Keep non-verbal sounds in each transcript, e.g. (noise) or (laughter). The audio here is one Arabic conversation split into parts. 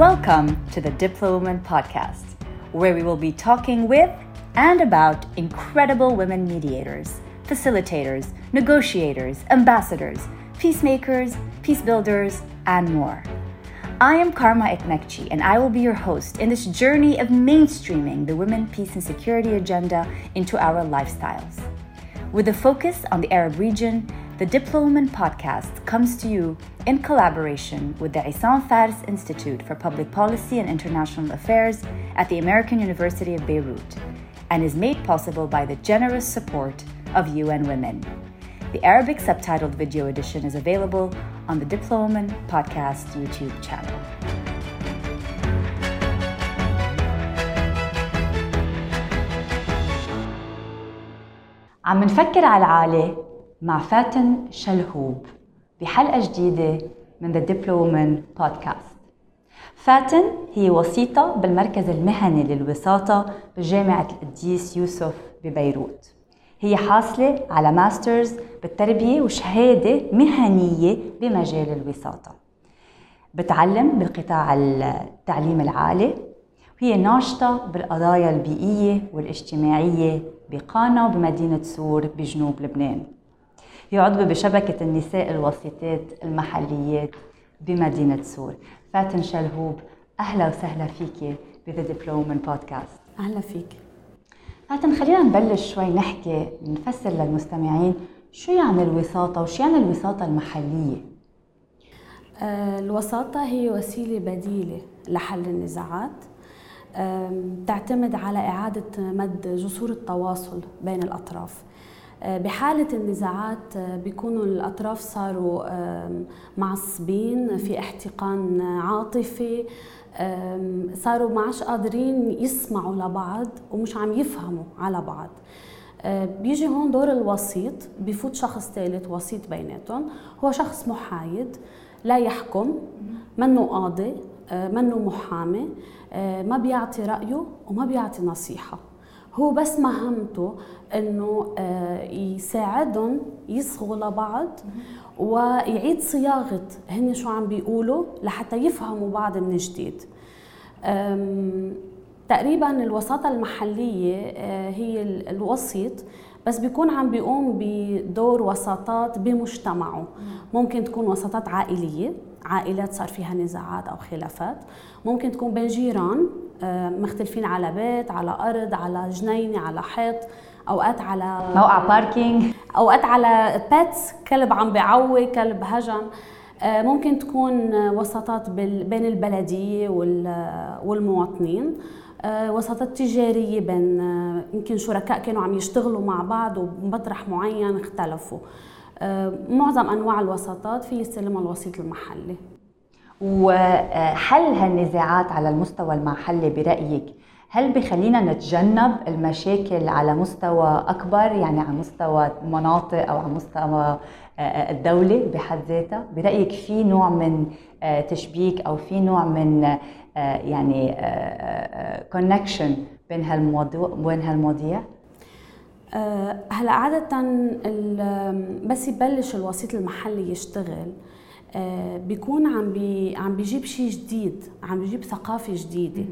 Welcome to the Diplowoman podcast, where we will be talking with and about incredible women mediators, facilitators, negotiators, ambassadors, peacemakers, peace builders, and more. I am Karma Ekmekci, and I will be your host in this journey of mainstreaming the women, peace, and security agenda into our lifestyles. With a focus on the Arab region, the Diplowoman podcast comes to you in collaboration with the Isam Faris Institute for Public Policy and International Affairs at the American University of Beirut and is made possible by the generous support of UN Women. The Arabic subtitled video edition is available on the Diploman Podcast YouTube channel. عم نفكر على العالي مع فاتن شلهوب بحلقة جديدة من The Diploman Podcast. فاتن هي وسيطة بالمركز المهني للوساطة بجامعة القديس يوسف ببيروت. هي حاصلة على ماسترز بالتربية وشهادة مهنية بمجال الوساطة بتعلم بالقطاع التعليم العالي وهي ناشطة بالقضايا البيئية والاجتماعية بقانا وبمدينة صور بجنوب لبنان. هي عضوة بشبكة النساء الوسيطات المحليات بمدينة صور. فاتن شلهوب أهلا وسهلا فيك ب The Diploma Podcast. أهلا فيك. فاتن خلينا نبلش شوي نحكي نفسر للمستمعين شو يعني الوساطة وشو يعني الوساطة المحلية؟ آه، الوساطة هي وسيلة بديلة لحل النزاعات. تعتمد على إعادة مد جسور التواصل بين الأطراف. آه، بحالة النزاعات آه، بيكونوا الأطراف صاروا معصبين في احتقان عاطفي صاروا ما عادش قادرين يسمعوا لبعض ومش عم يفهموا على بعض. آه، بيجي هون دور الوسيط بفوت شخص ثالث وسيط بيناتهم. هو شخص محايد لا يحكم منه قاضي منه محامي. ما بيعطي رأيه وما بيعطي نصيحة. هو بس مهمته إنه يساعدهم يصغوا لبعض ويعيد صياغة هن شو عم بيقولوا لحتى يفهموا بعض من جديد. تقريبا الوساطة المحلية آه، هي الوسيط بس بيكون عم بيقوم بدور وساطات بمجتمعه. ممكن تكون وساطات عائلية عائلات صار فيها نزاعات أو خلافات. ممكن تكون بين جيران آه، مختلفين على بيت على أرض على جنينة على حيط أوقات على موقع parking أوقات على pets كلب عم بيعوي كلب هجم. آه، ممكن تكون وساطات بين البلدية والمواطنين. آه، وساطات تجارية بين يمكن شركاء كانوا عم يشتغلوا مع بعض وبمطرح معين اختلفوا. معظم أنواع الوساطات في يستلمها الوسيط المحلي. وحل هالنزاعات على المستوى المحلي برأيك هل بخلينا نتجنب المشاكل على مستوى أكبر يعني على مستوى مناطق أو على مستوى آه، آه، الدولة بحد ذاتها؟ برأيك في نوع من آه، تشبيك أو في نوع من يعني كونكشن بين هالموضوع بين هالمواضيع؟ هلا عادة بس يبلش الوسيط المحلي يشتغل بيكون عم بي عم بيجيب شيء جديد عم بيجيب ثقافة جديدة.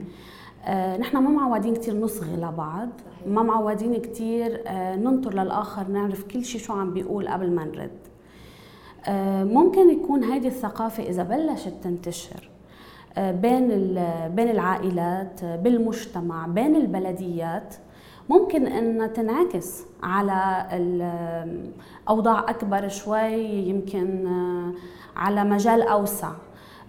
آه، نحن ما معودين كثير نصغي لبعض ما معودين كثير آه، ننطر للآخر نعرف كل شيء شو عم بيقول قبل ما نرد. آه، ممكن يكون هذه الثقافة إذا بلشت تنتشر بين بين العائلات بالمجتمع بين البلديات ممكن إن تنعكس على الاوضاع أكبر شوي يمكن على مجال أوسع.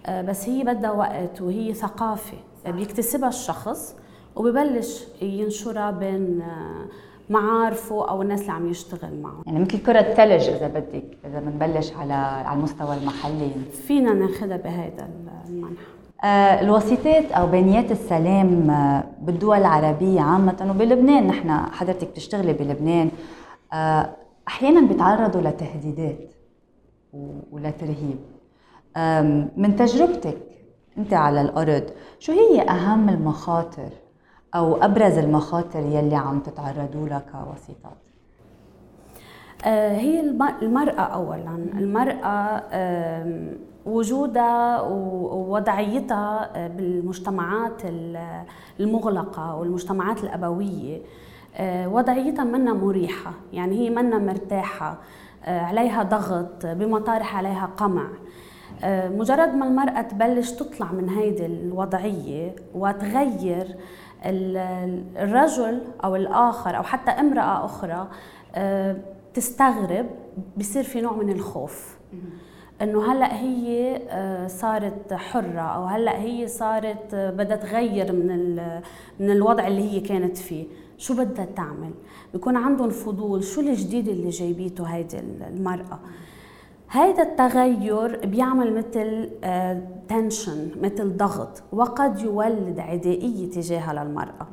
بس هي بدها وقت وهي ثقافة. بيكتسبها الشخص وببلش ينشرها بين آه، معارفه أو الناس اللي عم يشتغل معهم يعني مثل كرة ثلج إذا بدك إذا بنبلش على على المستوى المحلي. فينا ناخذها بهذا المنحى. آه الوسيطات أو بنيات السلام آه بالدول العربية عامة وبلبنان. نحن حضرتك بتشتغلي بلبنان. آه أحيانا بيتعرضوا لتهديدات ولترهيب. من تجربتك أنت على الأرض شو هي أهم المخاطر أو أبرز المخاطر يلي عم تتعرضوا لها كوسيطات؟ آه، هي المرأة أولا. المرأة وجودها ووضعيتها بالمجتمعات المغلقة والمجتمعات الأبوية. وضعيتها منا مريحة. يعني هي منا مرتاحة. عليها ضغط بمطارح عليها قمع. مجرد ما المرأة تبلش تطلع من هيدي الوضعية وتغير الرجل أو الآخر أو حتى امرأة أخرى تستغرب بصير في نوع من الخوف. إنه هلأ هي آه، صارت حرة أو هلأ هي صارت آه، بدها تغير من من الوضع اللي هي كانت فيه. شو بدها تعمل؟ بيكون عندهم فضول. شو الجديد اللي جايبيته هيدي المرأة؟ هيدا التغير بيعمل مثل تنشن آه، مثل ضغط وقد يولد عدائية تجاهها للمرأة.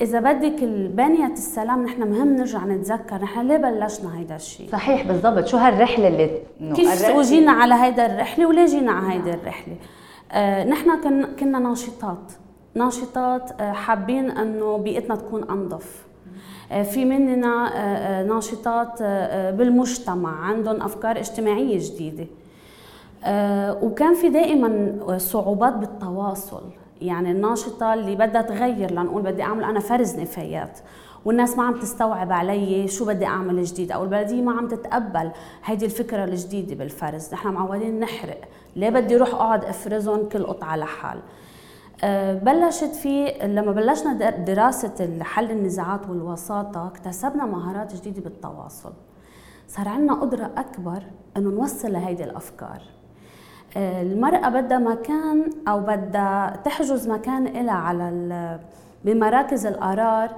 إذا بدك البنية السلام نحن مهم نرجع نتذكر نحن ليه بلشنا هيدا الشيء صحيح بالضبط. شو هالرحلة اللي كيف وجينا على هيدا الرحلة وليه جينا على هيدا الرحلة؟ آه نحن كن كنا ناشطات. ناشطات آه حابين إنه بيئتنا تكون أنظف. آه في مننا آه, ناشطات بالمجتمع. عندهم أفكار اجتماعية جديدة. وكان في دائما صعوبات بالتواصل. يعني الناشطة اللي بدها تغير لنقول بدي أعمل أنا فرز نفايات. والناس ما عم تستوعب علي شو بدي أعمل جديد أو البلدية ما عم تتقبل هيدي الفكرة الجديدة بالفرز. نحن معودين نحرق. ليه بدي أروح أقعد أفرزهم كل قطعة لحال؟ أه بلشت في لما بلشنا دراسة حل النزاعات والوساطة اكتسبنا مهارات جديدة بالتواصل. صار عندنا قدرة أكبر أنه نوصل لهيدي الأفكار. المرأة بدها مكان أو بدها تحجز مكان إلها على بمراكز القرار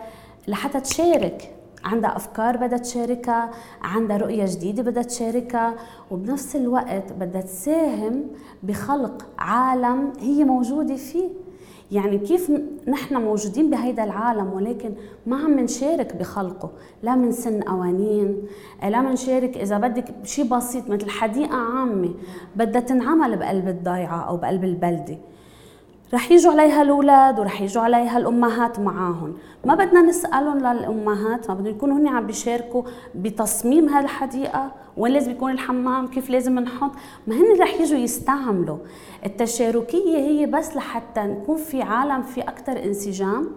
لحتى تشارك. عندها أفكار بدها تشاركها عندها رؤية جديدة بدها تشاركها وبنفس الوقت بدها تساهم بخلق عالم هي موجودة فيه. يعني كيف نحن موجودين بهيدا العالم ولكن ما عم نشارك بخلقه لا من سن قوانين لا منشارك إذا بدك شيء بسيط مثل حديقة عامة بدها تنعمل بقلب الضيعة أو بقلب البلدة. رح يجوا عليها الأولاد ورح يجوا عليها الأمهات معاهم. ما بدنا نسألهم للأمهات ما بدهم يكونوا هن عم بيشاركوا بتصميم هالحديقة وين لازم يكون الحمام كيف لازم نحط. ما هن رح يجوا يستعملوا. التشاركية هي بس لحتى نكون في عالم في أكثر انسجام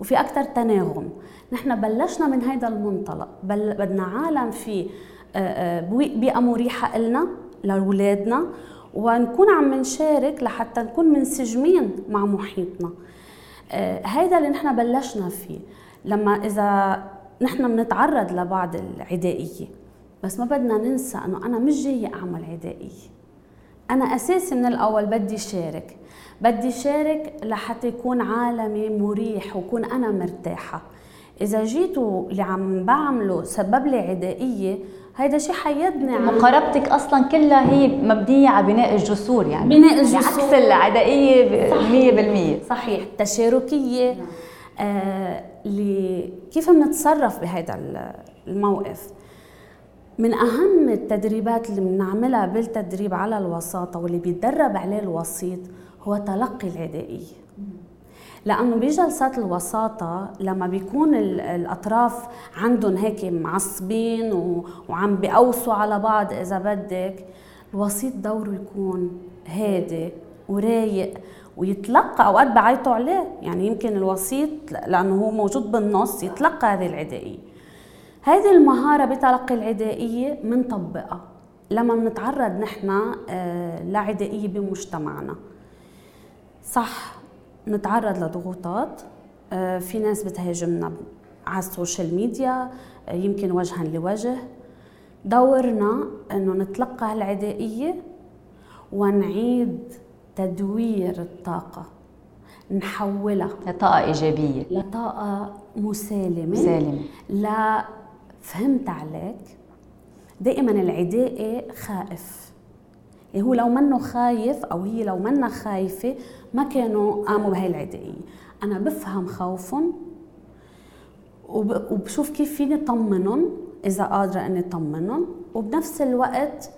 وفي أكثر تناغم. نحن بلشنا من هذا المنطلق. بل بدنا عالم في بيئة مريحة لنا لأولادنا ونكون عم نشارك لحتى نكون منسجمين مع محيطنا. هذا اللي نحن بلشنا فيه. لما إذا نحن بنتعرض لبعض العدائية بس ما بدنا ننسى إنه أنا مش جاية أعمل عدائية. أنا أساسي من الأول بدي شارك. بدي شارك لحتى يكون عالمي مريح وكون أنا مرتاحة. إذا جيتوا اللي عم بعمله سبب لي عدائية هيدا شيء حيدني عن مقاربتك أصلا كلها هي مبنية على بناء الجسور يعني. بناء الجسور. عكس العدائية 100% صحيح. التشاركية آه اللي كيف بنتصرف بهذا الموقف؟ من أهم التدريبات اللي بنعملها بالتدريب على الوساطة واللي بيتدرب عليه الوسيط هو تلقي العدائية. لأنه بجلسات الوساطة لما بيكون الأطراف عندهم هيك معصبين وعم بيقوسوا على بعض إذا بدك الوسيط دوره يكون هادي ورايق ويتلقى أوقات بعيطوا عليه. يعني يمكن الوسيط لأنه هو موجود بالنص يتلقى هذه العدائية. هذه المهارة بتلقي العدائية منطبقها لما بنتعرض نحن آه، لعدائية بمجتمعنا. صح. نتعرض لضغوطات آه، في ناس بتهاجمنا على السوشيال ميديا آه، يمكن وجها لوجه. دورنا إنه نتلقى العدائيه ونعيد تدوير الطاقة. نحولها لطاقة إيجابية. لطاقة مسالمة. مسالمة. لا فهمت عليك. دائما العدائي خائف. يعني هو لو منه خايف أو هي لو منها خايفة ما كانوا قاموا بهي العدائية. أنا بفهم خوفهم وبشوف كيف فيني طمنهم إذا قادرة إني طمنهم وبنفس الوقت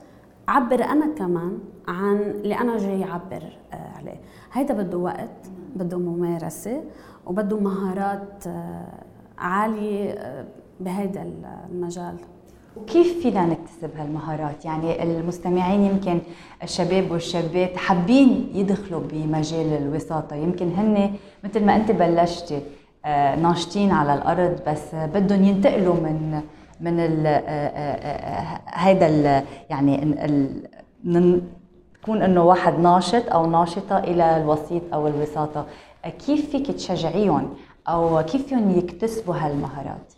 عبر أنا كمان عن اللي أنا جاي أعبر آه، عليه. هيدا بده وقت بده ممارسة وبده مهارات آه، عالية آه، بهذا المجال. وكيف فينا نكتسب هالمهارات؟ يعني المستمعين يمكن الشباب والشابات حابين يدخلوا بمجال الوساطة. يمكن هن مثل ما أنت بلشتي آه، ناشطين على الأرض بس بدهم ينتقلوا من من ال آه، آه، يعني تكون إنه واحد ناشط أو ناشطة إلى الوسيط أو الوساطة. كيف فيك تشجعيهم أو كيف فيهم يكتسبوا هالمهارات؟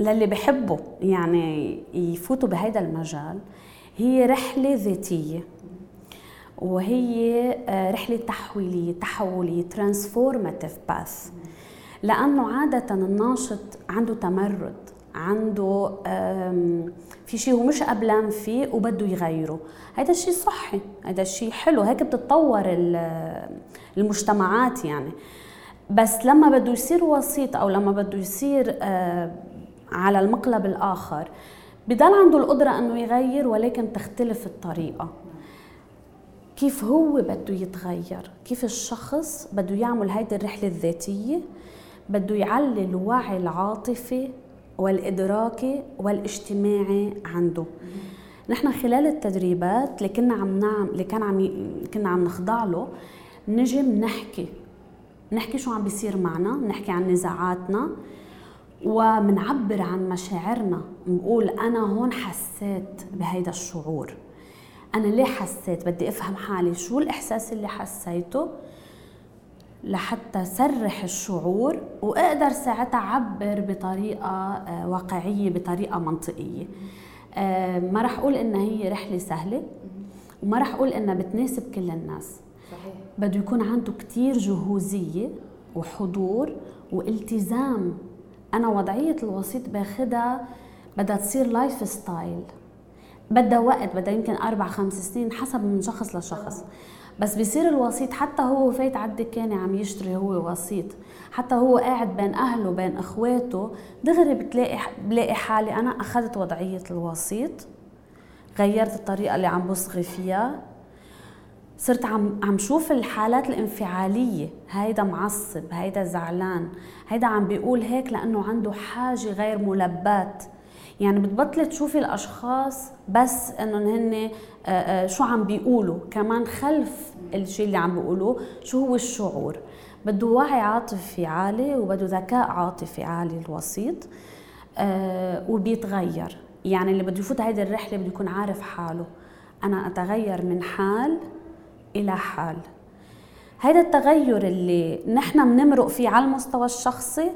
للي بحبوا يعني يفوتوا بهذا المجال هي رحلة ذاتية وهي آه، رحلة تحويلية تحولية ترانسفورماتيف باث لأنه عادة الناشط عنده تمرد عنده في شيء هو مش قبلان فيه وبده يغيره. هذا الشيء صحي هذا الشيء حلو هيك بتتطور المجتمعات يعني. بس لما بده يصير وسيط أو لما بده يصير آه، على المقلب الآخر بضل عنده القدرة إنه يغير ولكن تختلف الطريقة. كيف هو بده يتغير؟ كيف الشخص بده يعمل هيدي الرحلة الذاتية؟ بده يعلي الوعي العاطفي والادراكي والاجتماعي عنده. نحن خلال التدريبات اللي كنا عم نعم اللي كان عم كنا عم نخضع له نجي نحكي. نحكي شو عم بيصير معنا نحكي عن نزاعاتنا. ومنعبر عن مشاعرنا نقول أنا هون حسيت بهيدا الشعور. أنا ليه حسيت؟ بدي أفهم حالي شو الإحساس اللي حسيته لحتى سرح الشعور وأقدر ساعتها أعبر بطريقة آه، واقعية بطريقة منطقية. آه، ما راح أقول إنها هي رحلة سهلة وما راح أقول إنها بتناسب كل الناس. صحيح. بده يكون عنده كثير جهوزية وحضور والتزام أنا وضعية الوسيط باخدها بدها تصير lifestyle بدها وقت بدها يمكن أربع خمس سنين حسب من شخص لشخص. بس بيصير الوسيط حتى هو فايت على الدكانة عم يشتري هو وسيط. حتى هو قاعد بين أهله بين إخواته. دغري بتلاقي بلاقي حالي أنا أخذت وضعية الوسيط غيرت الطريقة اللي عم بصغي فيها. صرت عم عم شوف الحالات الانفعالية. هيدا معصب هيدا زعلان هيدا عم بيقول هيك لأنه عنده حاجة غير ملبات. يعني بتبطلي تشوفي الأشخاص بس إنهم هن آه، آه، شو عم بيقولوا. كمان خلف الشيء اللي عم بيقولوه شو هو الشعور. بده وعي عاطفي عالي وبده ذكاء عاطفي عالي الوسيط آه، وبيتغير. يعني اللي بده يفوت هيدي الرحلة بده يكون عارف حاله. أنا أتغير من حال إلى حال. هذا التغير اللي نحن بنمرق فيه على المستوى الشخصي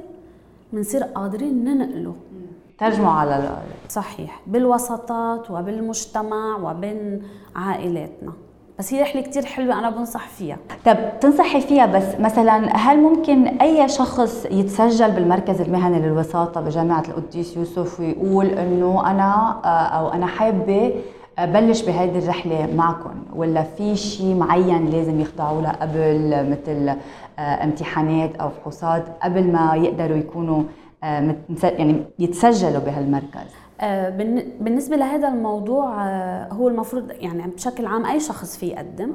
بنصير قادرين ننقله. ترجموا على الأرض صحيح بالوسطات وبالمجتمع وبين عائلاتنا. بس هي رحلة كثير حلوة أنا بنصح فيها. طب تنصحي فيها بس مثلا هل ممكن أي شخص يتسجل بالمركز المهني للوساطة بجامعة القديس يوسف ويقول إنه أنا آه، أو أنا حابة بلش بهيدي الرحلة معكم ولا في شيء معين لازم يخضعوا له قبل مثل آه، امتحانات أو فحوصات قبل ما يقدروا يكونوا آه، يعني يتسجلوا بهالمركز؟ آه، بالنسبة لهذا الموضوع هو المفروض يعني بشكل عام أي شخص فيه يقدم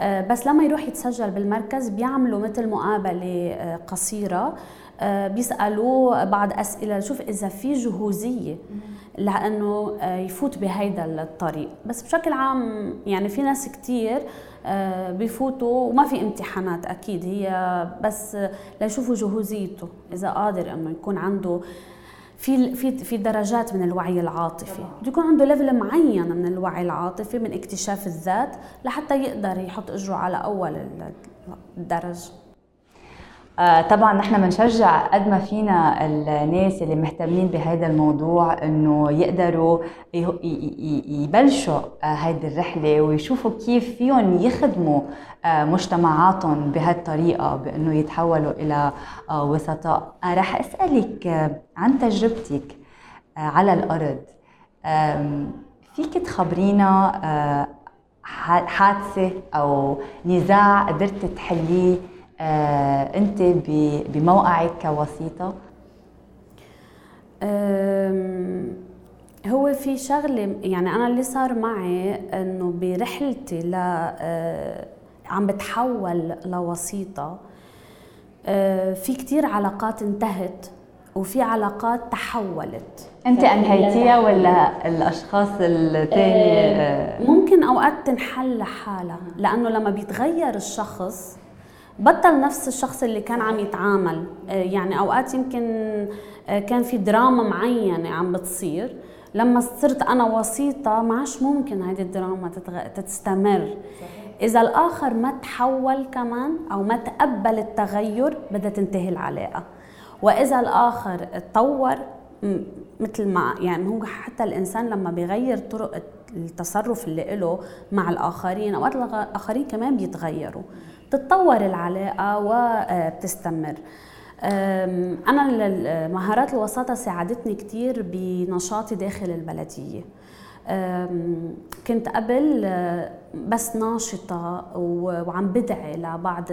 بس لما يروح يتسجل بالمركز بيعملوا مثل مقابلة قصيرة بيسألوه بعض أسئلة شوف إذا في جهوزية لأنه يفوت بهيدا الطريق. بس بشكل عام يعني في ناس كثير آه، بفوتوا وما في امتحانات أكيد هي بس ليشوفوا جهوزيته إذا قادر إنه يكون عنده في في في درجات من الوعي العاطفي. بده يكون عنده ليفل معين من الوعي العاطفي من اكتشاف الذات لحتى يقدر يحط إجره على أول الدرج. آه، طبعا نحن بنشجع قد ما فينا الناس اللي مهتمين بهذا الموضوع إنه يقدروا يبلشوا هذه الرحلة ويشوفوا كيف فيهم يخدموا آه، مجتمعاتهم بهالطريقة بإنه يتحولوا إلى آه، وسطاء. رح أسألك عن تجربتك على الأرض. فيك تخبرينا حادثة أو نزاع قدرت تحليه آه، أنت بموقعك كوسيطة؟ هو في شغلة يعني أنا اللي صار معي إنه برحلتي ل آه، عم بتحول لوسيطة. آه، في كتير علاقات انتهت وفي علاقات تحولت. أنت أنهيتيها ولا الأشخاص الثاني آه، ممكن أوقات تنحل لحالها لأنه لما بيتغير الشخص بطل نفس الشخص اللي كان عم يتعامل. آه، يعني أوقات يمكن آه، كان في دراما معينة عم بتصير. لما صرت أنا وسيطة ما عادش ممكن هذه الدراما تستمر. إذا الآخر ما تحول كمان أو ما تقبل التغير بدها تنتهي العلاقة. وإذا الآخر تطور مثل ما يعني هو حتى الإنسان لما بيغير طرق التصرف اللي له مع الآخرين أوقات الاخرين كمان بيتغيروا. تتطور العلاقة وبتستمر. أنا مهارات الوساطة ساعدتني كثير بنشاطي داخل البلدية. كنت قبل بس ناشطة وعم بدعي لبعض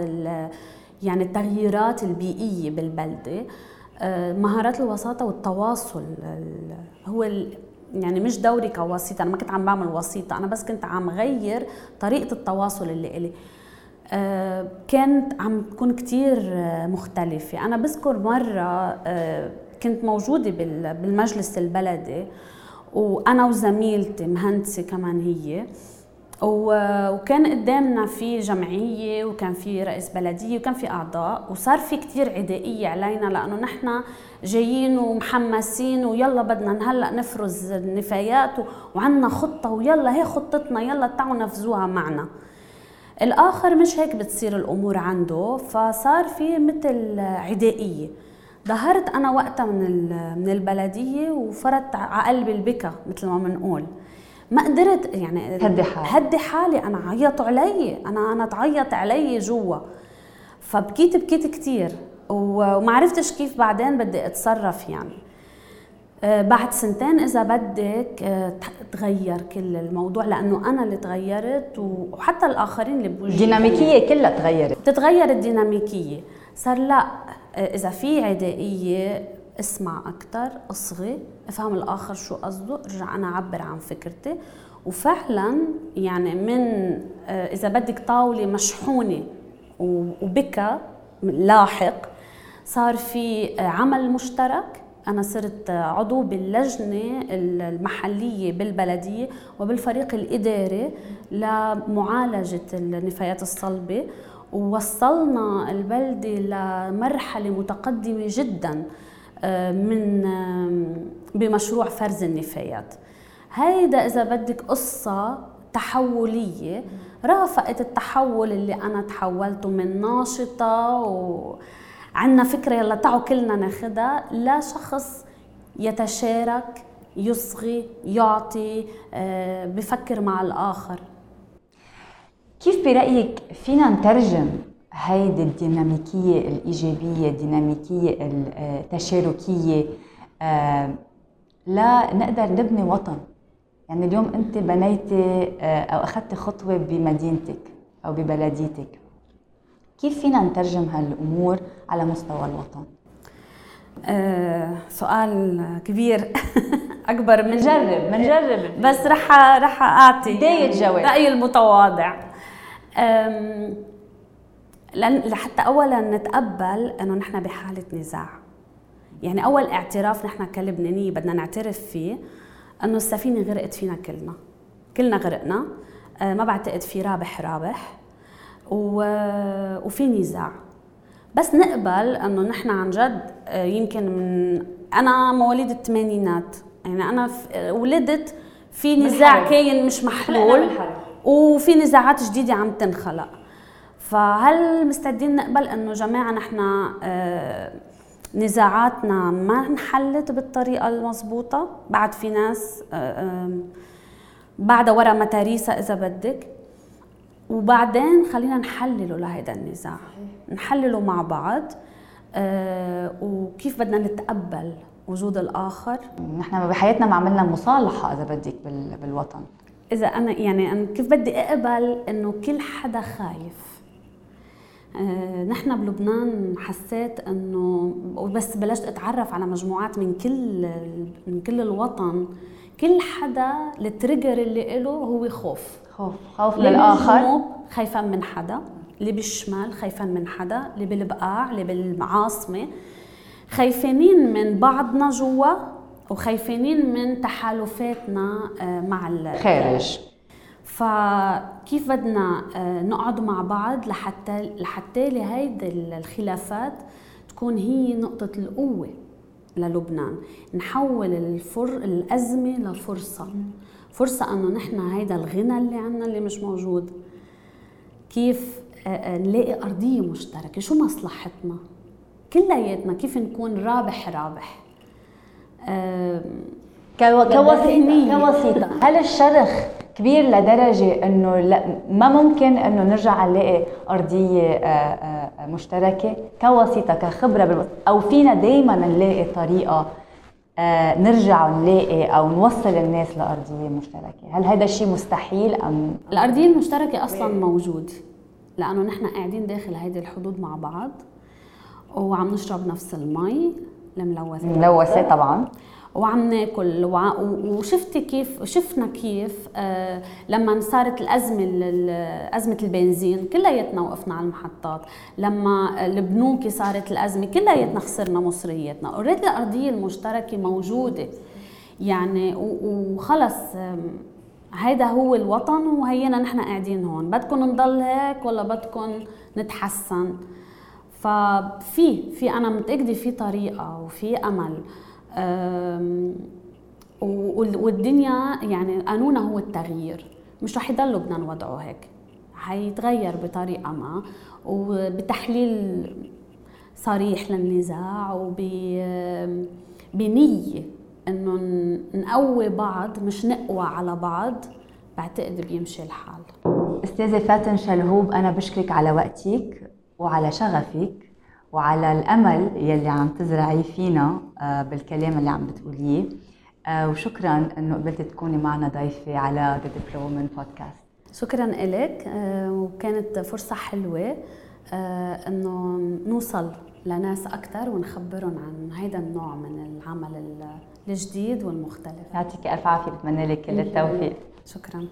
يعني التغييرات البيئية بالبلدة. مهارات الوساطة والتواصل هو يعني مش دوري كوسيطة أنا ما كنت عم بعمل وسيطة أنا بس كنت عم غير طريقة التواصل اللي إلي. كانت عم تكون كتير آه، مختلفة. أنا بذكر مرة آه، كنت موجودة بالمجلس البلدي وأنا وزميلتي مهندسة كمان هي وكان قدامنا في جمعية وكان في رئيس بلدية وكان في أعضاء وصار في كتير عدائية علينا لأنه نحن جايين ومحمسين ويلا بدنا هلأ نفرز النفايات وعندنا خطة ويلا هي خطتنا يلا تعالوا نفذوها معنا. الآخر مش هيك بتصير الأمور عنده فصار في مثل عدائية. ظهرت أنا وقتها من من البلدية وفرت على قلبي البكا مثل ما بنقول. ما قدرت يعني هدي حالي. هدي حالي. أنا عيطوا علي. أنا أنا تعيط علي جوا. فبكيت بكيت كثير وما عرفتش كيف بعدين بدي أتصرف يعني. بعد سنتين إذا بدك آه، تغير كل الموضوع لأنه أنا اللي تغيرت وحتى الآخرين اللي بوجهي الديناميكيه كلها تغيرت. تتغير الديناميكية. صار لا آه، إذا في عدائية اسمع أكثر أصغي أفهم الآخر شو قصده ارجع أنا أعبر عن فكرتي. وفعلا يعني من إذا بدك طاولة مشحونة وبكى لاحق صار في عمل مشترك. أنا صرت عضو باللجنة المحلية بالبلدية وبالفريق الإداري لمعالجة النفايات الصلبة ووصلنا البلدة لمرحلة متقدمة جدا آه، من بمشروع فرز النفايات. هيدا إذا بدك قصة تحولية رافقت التحول اللي أنا تحولته من ناشطة و عندنا فكرة يلا تعوا كلنا ناخذها لشخص يتشارك يصغي يعطي آه، بفكر مع الآخر. كيف برأيك فينا نترجم هيدي الديناميكية الإيجابية الديناميكية التشاركية؟ آه، لنقدر نبني وطن. يعني اليوم أنت بنيتي آه، أو أخذتي خطوة بمدينتك أو ببلديتك. كيف فينا نترجم هالأمور على مستوى الوطن؟ آه، سؤال كبير. (laughs) أكبر من منجرب منجرب. بس رح رح أعطي بداية جواب. رايي المتواضع. لحتى اولا نتقبل إنه نحن بحالة نزاع. يعني أول اعتراف نحن كلبنانية بدنا نعترف فيه إنه السفينة غرقت فينا كلنا. كلنا غرقنا. آه، ما بعتقد في رابح رابح. وفي نزاع بس نقبل إنه نحن عن جد آه، يمكن من أنا مواليد الثمانينات. يعني أنا ولدت في نزاع كاين مش محلول. وفي نزاعات جديدة عم تنخلق. فهل مستعدين نقبل إنه جماعة نحن آه، نزاعاتنا ما انحلت بالطريقة المضبوطة؟ بعد في ناس آه، بعد ورا متاريسها إذا بدك. وبعدين خلينا نحلله لهذا النزاع. نحلله مع بعض آه وكيف بدنا نتقبل وجود الآخر. نحن بحياتنا ما عملنا مصالحة إذا بدك بالوطن. إذا أنا يعني أنا كيف بدي أقبل إنه كل حدا خايف؟ آه نحن بلبنان حسيت إنه وبس بلشت أتعرف على مجموعات من كل من كل الوطن كل حدا التريجر اللي له هو خوف. خوف خوف للآخر. خايفان من حدا اللي بالشمال خايفان من حدا اللي بالبقاع اللي بالعاصمة. خايفين من بعضنا جوا وخايفين من تحالفاتنا آه، مع الخارج فكيف بدنا آه، نقعد مع بعض لحتى لحتى هيدي الخلافات تكون هي نقطة القوة للبنان. نحول الفر الأزمة لفرصة فرصة أنه نحن هيدا الغنى اللي عنا اللي مش موجود كيف آه، آه، نلاقي أرضية مشتركة؟ شو مصلحتنا؟ كلياتنا كيف نكون رابح رابح؟ كوسيطة كوسيطة. هل الشرخ كبير لدرجة إنه لا ما ممكن إنه نرجع نلاقي أرضية آه، مشتركة؟ كوسيطة كخبرة أو فينا دائما نلاقي طريقة نرجع نلاقي أو نوصل الناس لأرضية مشتركة، هل هذا الشيء مستحيل أم؟ الأرضية المشتركة أصلا موجود لأنه نحن قاعدين داخل هيدي الحدود مع بعض وعم نشرب نفس المي الملوثة. الملوثة طبعا. وعم ناكل. وشفتي كيف شفنا كيف آه لما صارت الأزمة أزمة البنزين كلياتنا وقفنا على المحطات. لما البنوك صارت الأزمة كلياتنا خسرنا مصرياتنا. اوريدي الأرضية المشتركة موجودة. يعني وخلص هيدا هو الوطن وهينا نحن قاعدين هون. بدكم نضل هيك ولا بدكم نتحسن؟ ففي في أنا متأكدة في طريقة وفي أمل. والدنيا يعني قانونها هو التغيير مش رح يضل لبنان وضعه هيك. حيتغير بطريقة ما وبتحليل صريح للنزاع وبنيه إنه نقوي بعض مش نقوى على بعض بعتقد بيمشي الحال. أستاذة فاتن شلهوب أنا بشكرك على وقتك وعلى شغفك. وعلى الأمل يلي عم تزرعيه فينا آه، بالكلام اللي عم بتقوليه. آه، وشكرا إنه قبلت تكوني معنا ضيفة على ذا دبلومن بودكاست شكرا لك آه، وكانت فرصة حلوة إنه نوصل لناس أكثر ونخبرهم عن هذا النوع من العمل الجديد والمختلف. يعطيك ألف عافية بتمنى لك كل التوفيق. شكرا.